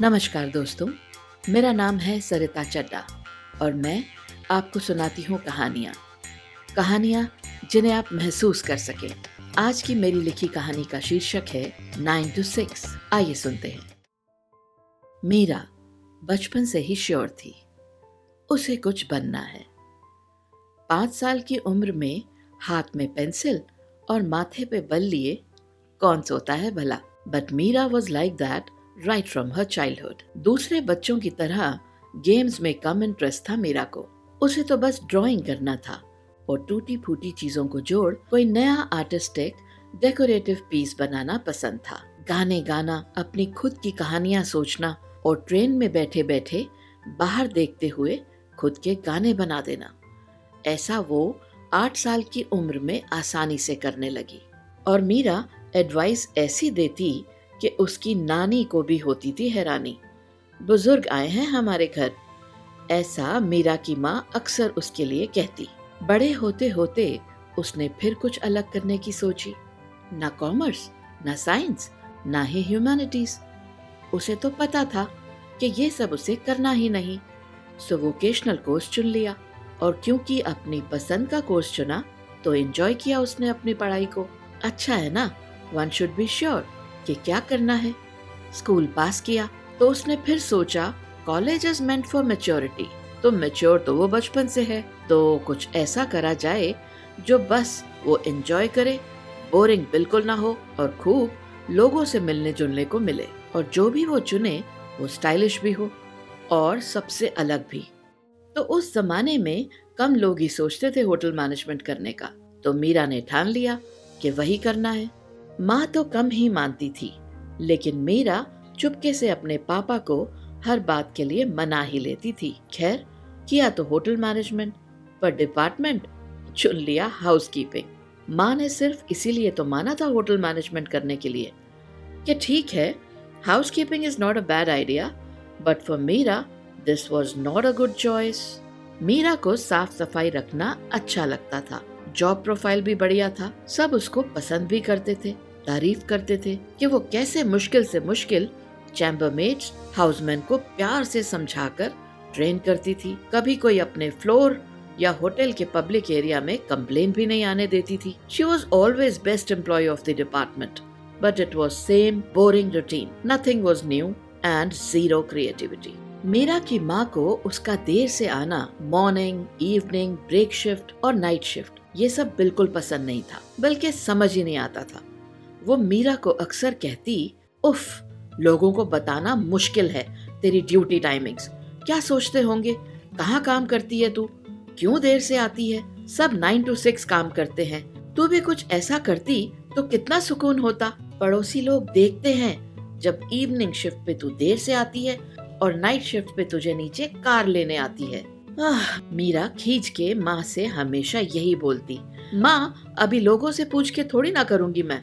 नमस्कार दोस्तों, मेरा नाम है सरिता चड्डा और मैं आपको सुनाती हूँ कहानियाँ। कहानियाँ जिन्हें आप महसूस कर सकें। आज की मेरी लिखी कहानी का शीर्षक है नाइन टू सिक्स। आइए सुनते हैं। मीरा बचपन से ही श्योर थी। उसे कुछ बनना है। पाँच साल की उम्र में हाथ में पेंसिल और माथे पे बल लिए, कौन सोता है भला? But Meera was like that right from her childhood दूसरे बच्चों की तरह गेम्स में कम इंटरेस्ट था मीरा को। उसे तो बस ड्राइंग करना था और टूटी फूटी चीज़ों को जोड़, कोई नया आर्टिस्टिक डेकोरेटिव पीस बनाना पसंद था। गाने गाना, अपनी खुद की कहानियाँ सोचना और ट्रेन में बैठे बैठे बाहर देखते हुए खुद के गाने बना देना। ऐसा वो आठ साल की उम्र में आसानी से करने लगी। और मीरा एडवाइस ऐसी देती कि उसकी नानी को भी होती थी हैरानी। बुज़ुर्ग आए हैं हमारे घर। ऐसा मीरा की माँ अक्सर उसके लिए कहती। बड़े होते होते उसने फिर कुछ अलग करने की सोची। ना कॉमर्स, ना साइंस, ना ही ह्यूमैनिटीज। उसे तो पता था कि ये सब उसे करना ही नहीं। सो वोकेशनल कोर्स चुन लिया और क्योंकि अपनी पसंद का कोर्स चुना तो एंजॉय किया उसने अपनी पढ़ाई को। अच्छा है ना? One should be sure. कि क्या करना है। स्कूल पास किया तो उसने फिर सोचा, college is meant for maturity. तो मेच्योर तो वो बचपन से है तो कुछ ऐसा करा जाए जो बस वो एंजॉय करे, बोरिंग बिल्कुल ना हो और खूब लोगों से मिलने जुलने को मिले और जो भी वो चुने, वो स्टाइलिश भी हो और सबसे अलग भी। तो उस जमाने में कम लोग ही सोचते थे होटल मैनेजमेंट करने का तो मीरा ने ठान लिया कि वही करना है। माँ तो कम ही मानती थी, लेकिन मीरा चुपके से अपने पापा को हर बात के लिए मना ही लेती थी। खैर, किया तो होटल मैनेजमेंट, पर डिपार्टमेंट चुन लिया हाउस कीपिंग माँ ने सिर्फ़ इसीलिए तो माना था होटल मैनेजमेंट करने के लिए कि ठीक है housekeeping is not a bad idea but for Meera this was not a good choice Meera को साफ़ सफ़ाई रखना अच्छा लगता था। जॉब प्रोफ़ाइल भी बढ़िया था, सब उसको पसंद भी करते थे। तारीफ़ करते थे कि वो कैसे मुश्किल से मुश्किल चैम्बरमेट्स, हाउसमैन को प्यार से समझाकर ट्रेन करती थी। कभी कोई अपने फ्लोर या होटल के पब्लिक एरिया में कंप्लेन भी नहीं आने देती थी। She was always best employ of the department but it was same boring routine nothing was new and zero creativity Meera की माँ को उसका देर से आना मॉर्निंग इवनिंग ब्रेक शिफ्ट और नाइट शिफ्ट ये सब बिल्कुल पसंद नहीं था, बल्कि समझ ही नहीं आता था। वो मीरा को अक्सर कहती उफ लोगों को बताना मुश्किल है तेरी ड्यूटी टाइमिंग्स। क्या सोचते होंगे? कहाँ काम करती है तू? क्यों देर से आती है? सब नाइन टू सिक्स काम करते हैं। तू भी कुछ ऐसा करती तो कितना सुकून होता। पड़ोसी लोग देखते हैं जब इवनिंग शिफ्ट पे तू देर से आती है और नाइट शिफ्ट पे तुझे नीचे कार लेने आती है। आह, मीरा खींच के माँ से हमेशा यही बोलती माँ अभी लोगों से पूछ के थोड़ी ना करूँगी मैं।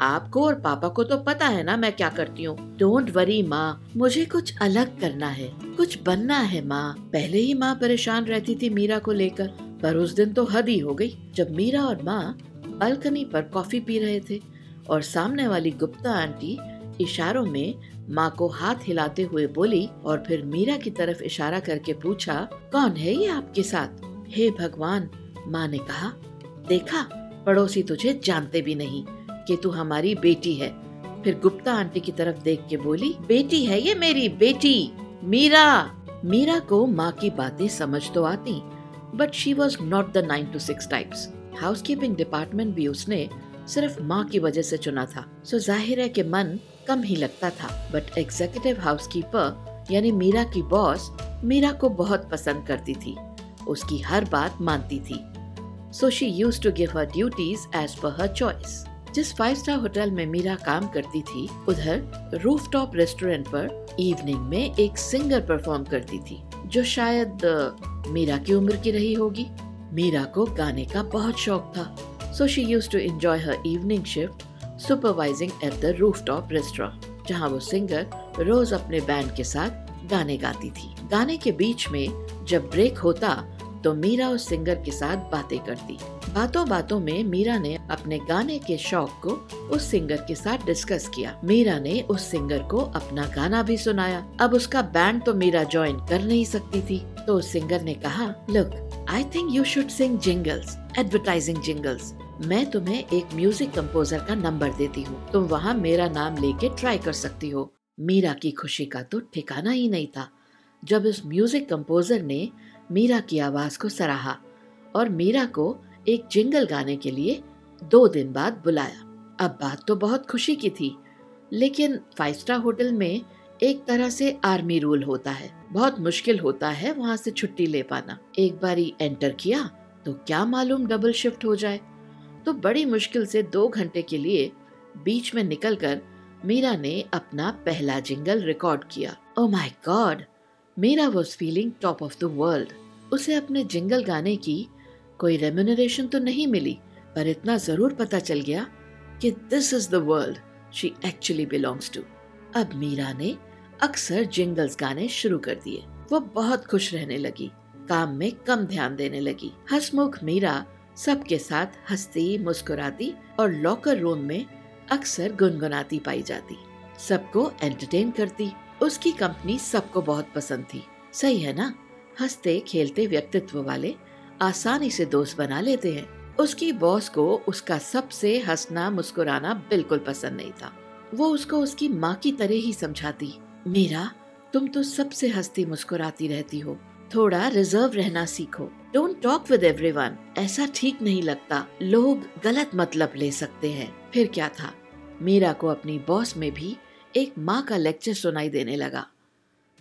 आपको और पापा को तो पता है ना मैं क्या करती हूँ। डोंट वरी माँ। मुझे कुछ अलग करना है। कुछ बनना है, माँ। पहले ही माँ परेशान रहती थी मीरा को लेकर, पर उस दिन तो हद ही हो गई, जब मीरा और माँ बालकनी पर कॉफ़ी पी रहे थे और सामने वाली गुप्ता आंटी इशारों में माँ को हाथ हिलाते हुए बोली और फिर मीरा की तरफ़ इशारा करके पूछा, कौन है ये आपके साथ? हे भगवान, माँ ने कहा, देखा, पड़ोसी तुझे जानते भी नहीं। कि तू हमारी बेटी है। फिर गुप्ता आंटी की तरफ़ देख के बोली, बेटी है ये मेरी, बेटी, मीरा। मीरा को माँ की बातें समझ तो आती but she was not the nine to six types housekeeping department भी उसने सिर्फ़ माँ की वजह से चुना था। सो ज़ाहिर है कि मन कम ही लगता था बट एग्जीक्यूटिव हाउसकीपर यानी मीरा की बॉस मीरा को बहुत पसंद करती थी। उसकी हर बात मानती थी। So she use to give her duties as per her choice जिस फाइव स्टार होटल में मीरा काम करती थी, उधर रूफ टॉप रेस्टोरेंट पर इवनिंग में एक सिंगर परफॉर्म करती थी, जो शायद मीरा की उम्र की रही होगी। मीरा को गाने का बहुत शौक था so she use to enjoy her evening shift supervising at the rooftop restaurant जहाँ वो सिंगर रोज अपने बैंड के साथ गाने गाती थी। गाने के बीच में जब ब्रेक होता तो मीरा उस सिंगर के साथ बातें करती। बातों बातों में मीरा ने अपने गाने के शौक को उस सिंगर के साथ डिस्कस किया। मीरा ने उस सिंगर को अपना गाना भी सुनाया। अब उसका बैंड तो मीरा ज्वाइन कर नहीं सकती थी। तो उस सिंगर ने कहा look I think you should sing jingles advertising jingles मैं तुम्हें एक म्यूज़िक कंपोजर का नंबर देती हूँ। तुम वहाँ मेरा नाम लेके ट्राई कर सकती हो। मीरा की खुशी का तो ठिकाना ही नहीं था। जब उस म्यूज़िक कंपोजर ने मीरा की आवाज़ को सराहा और मीरा को एक जिंगल गाने के लिए दो दिन बाद बुलाया। अब बात तो बहुत खुशी की थी, लेकिन फाइव स्टार होटल में एक तरह से आर्मी रूल होता है। बहुत मुश्किल होता है वहाँ से छुट्टी ले पाना। एक बारी एंटर किया तो क्या मालूम डबल शिफ्ट हो जाए। तो बड़ी मुश्किल से दो घंटे के लिए बीच में निकलकर मीरा ने अपना पहला जिंगल रिकॉर्ड किया। ओ my god Meera was feeling top of the world उसे अपने जिंगल गाने की कोई रेम्यूनरेशन तो नहीं मिली, पर इतना ज़रूर पता चल गया कि this is the world she actually belongs to अब मीरा ने अक्सर जिंगल्स गाने शुरू कर दिए। वो बहुत खुश रहने लगी, काम में कम ध्यान देने लगी। हसमुख मीरा सबके साथ हंसती, मुस्कुराती और लॉकर रूम में अक्सर गुनगुनाती पाई जाती। सबको एंटरटेन करती। उसकी कंपनी सबको बहुत पसंद थी। सही है ना? हँसते, खेलते व्यक्तित्व वाले आसानी से दोस्त बना लेते हैं। उसकी बॉस को उसका सबसे हंसना, मुस्कुराना बिल्कुल पसंद नहीं था। वो उसको उसकी माँ की तरह ही समझाती, मेरा, तुम तो सबसे हंसती, मुस्कुराती रहती हो। थोड़ा रिज़र्व रहना सीखो। डोंट टॉक विद एवरीवन ऐसा ठीक नहीं लगता। लोग गलत मतलब ले सकते हैं। फिर क्या था? मीरा को अपनी बॉस में भी एक माँ का लेक्चर सुनाई देने लगा।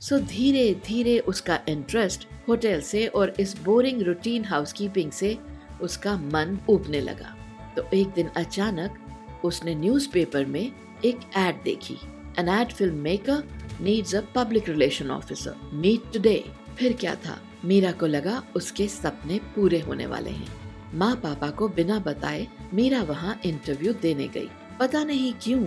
सो धीरे धीरे उसका इंटरेस्ट होटल से और इस बोरिंग रूटीन हाउसकीपिंग से उसका मन उबने लगा। तो एक दिन अचानक उसने न्यूज़पेपर में एक एड देखी। An ad film maker needs a public relation officer meet today फिर क्या था? मीरा को लगा उसके सपने पूरे होने वाले हैं। माँ पापा को बिना बताए मीरा वहाँ इंटरव्यू देने गई। पता नहीं क्यों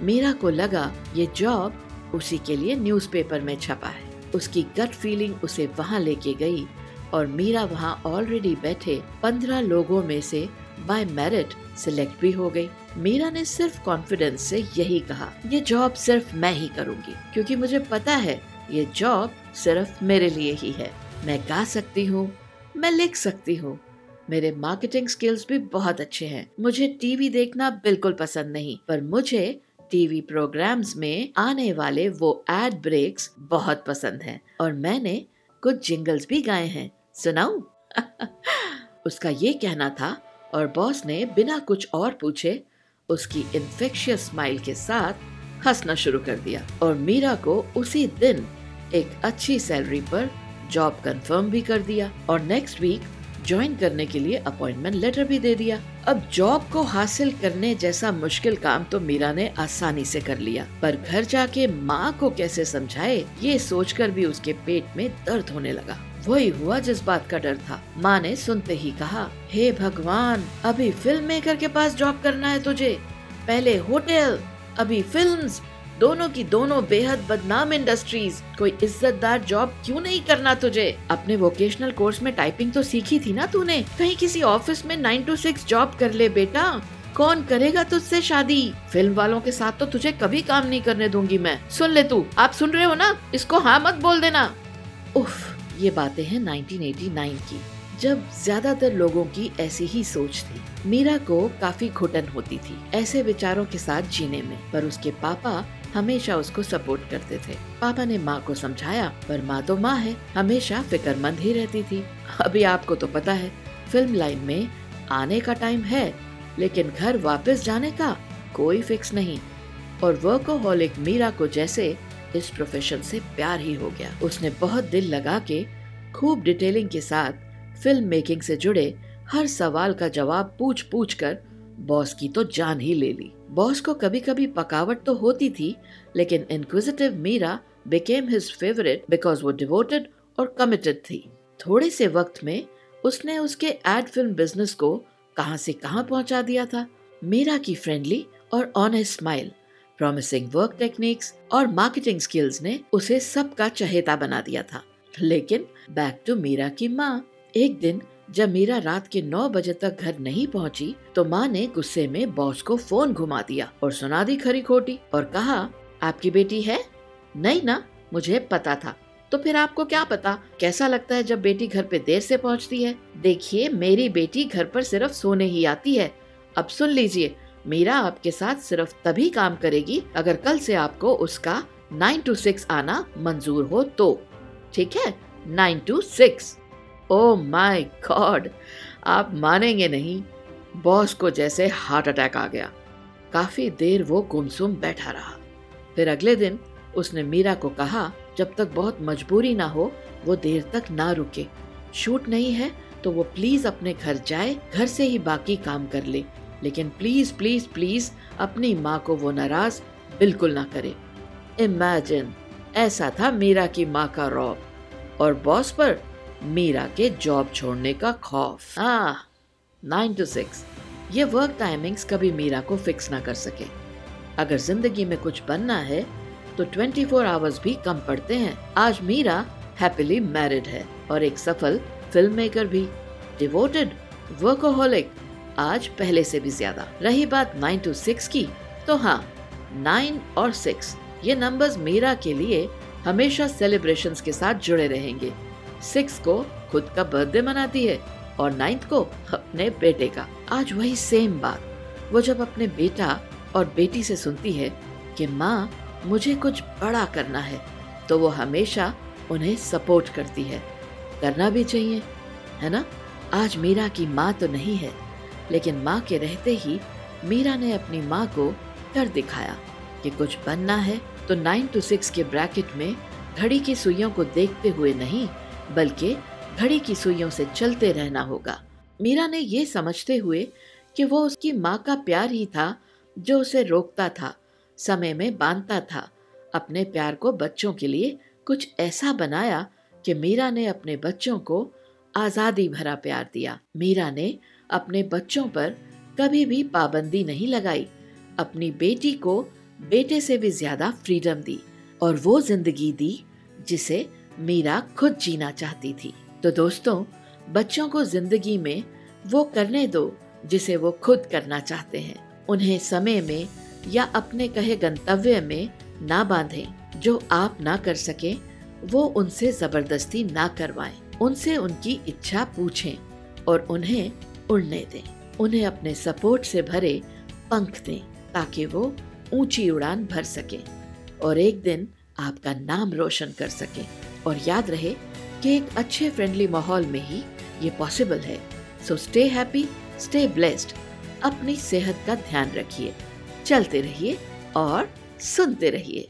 मीरा को लगा ये जॉब उसी के लिए न्यूज़पेपर में छपा है। उसकी गट फीलिंग उसे वहाँ लेके गई और मीरा वहाँ ऑलरेडी बैठे पंद्रह लोगों में से बाय मेरिट सिलेक्ट भी हो गई। मीरा ने सिर्फ़ कॉन्फिडेंस से यही कहा, ये जॉब सिर्फ़ मैं ही करूँगी, क्योंकि मुझे पता है ये जॉब सिर्फ़ मेरे लिए ही है। मैं गा सकती हूँ, मैं लिख सकती हूँ। मेरे मार्केटिंग स्किल्स भी बहुत अच्छे हैं। मुझे टीवी देखना बिल्कुल पसंद नहीं, पर मुझे टीवी प्रोग्राम्स में आने वाले वो एड ब्रेक्स बहुत पसंद हैं। और मैंने कुछ जिंगल्स भी गाए हैं। सुनाऊं? उसका ये कहना था, और बॉस ने बिना कुछ और पूछे उसकी इन्फेक्शियस स्माइल के साथ हंसना शुरू कर दिया। और मीरा को उसी दिन एक अच्छी सैलरी पर जॉब कंफर्म भी कर दिया। और नेक्स्ट वीक ज्वाइन करने के लिए अपॉइंटमेंट लेटर भी दे दिया। अब जॉब को हासिल करने जैसा मुश्किल काम तो मीरा ने आसानी से कर लिया। पर घर जाके माँ को कैसे समझाए, ये सोचकर भी उसके पेट में दर्द होने लगा। वही हुआ जिस बात का डर था। माँ ने सुनते ही कहा, हे hey भगवान, अभी फ़िल्म मेकर के पास जॉब करना है तुझे। पहले होटल अभी फिल्म्स दोनों की दोनों बेहद बदनाम इंडस्ट्रीज़ कोई इज्जतदार जॉब क्यों नहीं करना तुझे? अपने वोकेशनल कोर्स में टाइपिंग तो सीखी थी ना तूने? कहीं किसी ऑफ़िस में नाइन टू सिक्स जॉब कर ले बेटा। कौन करेगा तुझसे शादी? फ़िल्म वालों के साथ तो तुझे कभी काम नहीं करने दूँगी मैं। सुन ले तू। आप सुन रहे हो ना? इसको हाँ मत बोल देना। उफ, ये बातें हैं 1989 की, जब ज़्यादातर लोगों की ऐसी ही सोच थी। मीरा को काफ़ी घुटन होती थी, ऐसे विचारों के साथ जीने में, पर उसके पापा हमेशा उसको सपोर्ट करते थे। पापा ने माँ को समझाया, पर माँ तो माँ है, हमेशा फिक्रमंद ही रहती थी। अभी आपको तो पता है, फ़िल्म लाइन में आने का टाइम है, लेकिन घर वापस जाने का कोई फिक्स नहीं। और वर्कोहॉलिक मीरा को जैसे इस प्रोफेशन से प्यार ही हो गया। उसने बहुत दिल लगा के खूब डिटेलिंग के साथ फ़िल्म मेकिंग से जुड़े हर सवाल का जवाब पूछ पूछ कर बॉस की तो जान ही ले ली। बॉस को कभी कभी पकावट तो होती थी, लेकिन inquisitive Meera became his favourite because वो डिवोटेड और कमिटेड थी। थोड़े से वक्त में उसने उसके एड फ़िल्म बिज़नेस को कहाँ से कहाँ पहुँचा दिया था। मीरा की फ्रेंडली और honest smile promising work techniques और मार्केटिंग स्किल्स ने उसे सबका चहेता बना दिया था। लेकिन बैक टू मीरा की माँ, एक दिन जब मीरा रात के नौ बजे तक घर नहीं पहुँची, तो माँ ने गुस्से में बॉस को फ़ोन घुमा दिया और सुना दी खरी खोटी और कहा आपकी बेटी है? नहीं ना मुझे पता था। तो फिर आपको क्या पता? कैसा लगता है जब बेटी घर पे देर से पहुँचती है? देखिए मेरी बेटी घर पर सिर्फ़ सोने ही आती है। अब सुन लीजिए मीरा आपके साथ सिर्फ़ तभी काम करेगी अगर कल से आपको उसका नाइन टू सिक्स आना मंजूर हो तो। ठीक है? Nine to six. Oh my god आप मानेंगे नहीं बॉस को जैसे हार्ट अटैक आ गया। काफ़ी देर वो गुमसुम बैठा रहा। फिर अगले दिन उसने मीरा को कहा, जब तक बहुत मजबूरी ना हो, वो देर तक ना रुके। शूट नहीं है तो वो प्लीज़ अपने घर जाए, घर से ही बाकी काम कर ले। लेकिन प्लीज़ प्लीज़ प्लीज़ अपनी माँ को वो नाराज़ बिल्कुल ना करे। इमेजिन ऐसा था मीरा की माँ का रौब और बॉस पर मीरा के जॉब छोड़ने का खौफ। हाँ नाइन टू सिक्स ये वर्क टाइमिंग्स कभी मीरा को फिक्स ना कर सके। अगर ज़िंदगी में कुछ बनना है तो 24 फोर आवर्स भी कम पड़ते हैं। आज मीरा हैप्पीली मैरिड है और एक सफल फ़िल्म मेकर भी। डिवोटेड वर्कोहोलिक आज पहले से भी ज़्यादा। रही बात नाइन टू सिक्स की तो हाँ नाइन और सिक्स ये नंबर्स मीरा के लिए हमेशा सेलिब्रेशन के साथ जुड़े रहेंगे। सिक्स को खुद का बर्थडे मनाती है और नाइन्थ को अपने बेटे का। आज वही सेम बात। वो जब अपने बेटा और बेटी से सुनती है कि माँ, मुझे कुछ बड़ा करना है तो वो हमेशा उन्हें सपोर्ट करती है। करना भी चाहिए, है ना? आज मीरा की माँ तो नहीं है, लेकिन माँ के रहते ही मीरा ने अपनी माँ को कर दिखाया कि कुछ बनना है तो नाइन टू सिक्स के ब्रैकेट में घड़ी की सुइयों को देखते हुए नहीं बल्कि घड़ी की सुइयों से चलते रहना होगा। मीरा ने ये समझते हुए कि वो उसकी माँ का प्यार ही था जो उसे रोकता था, समय में बांधता था, अपने प्यार को बच्चों के लिए कुछ ऐसा बनाया कि मीरा ने अपने बच्चों को आज़ादी भरा प्यार दिया। मीरा ने अपने बच्चों पर कभी भी पाबंदी नहीं लगाई, अपनी बेटी को बेटे से भी ज़्यादा फ्रीडम दी और वो ज़िंदगी दी जिसे मीरा खुद जीना चाहती थी। तो दोस्तों, बच्चों को ज़िंदगी में वो करने दो जिसे वो खुद करना चाहते हैं। उन्हें समय में या अपने कहे गंतव्य में ना बांधें। जो आप ना कर सके, वो उनसे ज़बरदस्ती ना करवाएँ। उनसे उनकी इच्छा पूछें और उन्हें उड़ने दें। उन्हें अपने सपोर्ट से भरे पंख दें ताकि वो ऊँची उड़ान भर सके और एक दिन आपका नाम रोशन कर सके। और याद रहे कि एक अच्छे फ्रेंडली माहौल में ही ये पॉसिबल है। So stay happy stay blessed अपनी सेहत का ध्यान रखिए। चलते रहिए और सुनते रहिए।